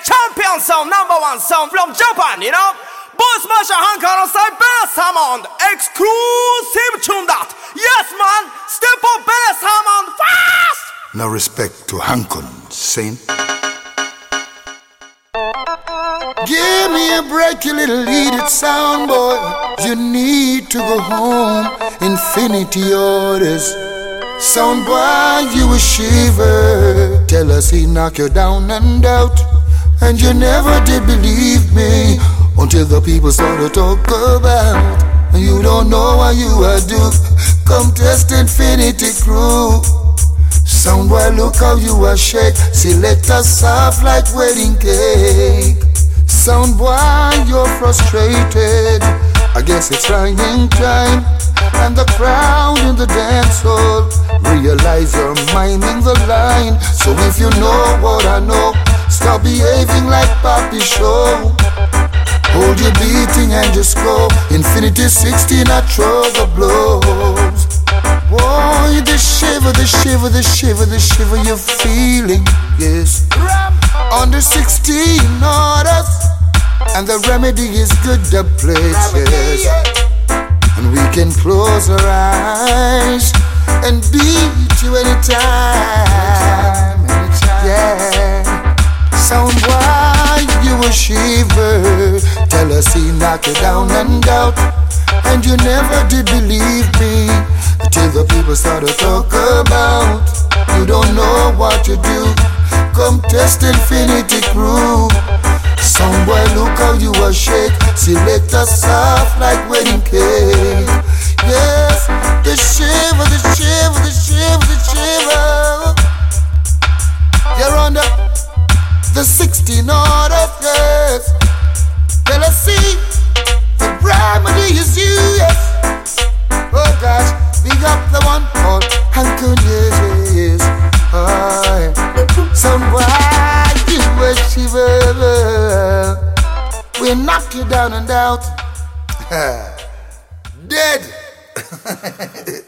champion song, number one song from Japan, you know? Boss Masha Hank alongside Beres Hammond, exclusive tune that. Yes, man, step up Beres Hammond fast! No respect to Han-Kun, saying. Give me a break, you little idiot sound boy. You need to go home. Infinity orders. Sound boy, you a shiver. Tell us he knock you down and out. And you never did believe me until the people started to talk about. You don't know what you are do. Come test Infinity Crew. Sound boy, look how you are shake. Select us soft like wedding cake. Sound boy, you're frustrated. I guess it's rhyming time. And the crowd in the dance hall realize you're miming the line. So if you know what I know, stop behaving like Papi Show. Hold your beating and just go. Infinity 16, I throw the blows. Boy, the shiver, the shiver, the shiver, the shiver you're feeling, yes. Under 16 orders, and the remedy is good, the place, yes. And we can close our eyes and beat you anytime, shiver, tell us he knock you down and out, and you never did believe me. Till the people start to talk about. You don't know what you do. Come test Infinity Crew. Somewhere look how you are shake. Select us soft like wedding cake. Yes, the shiver, the 16 order, yes Well, I see the remedy is you, yes Oh gosh Big up the one called yes, yes. Oh, Somewhere you a shiver. We knock you down and out. Dead.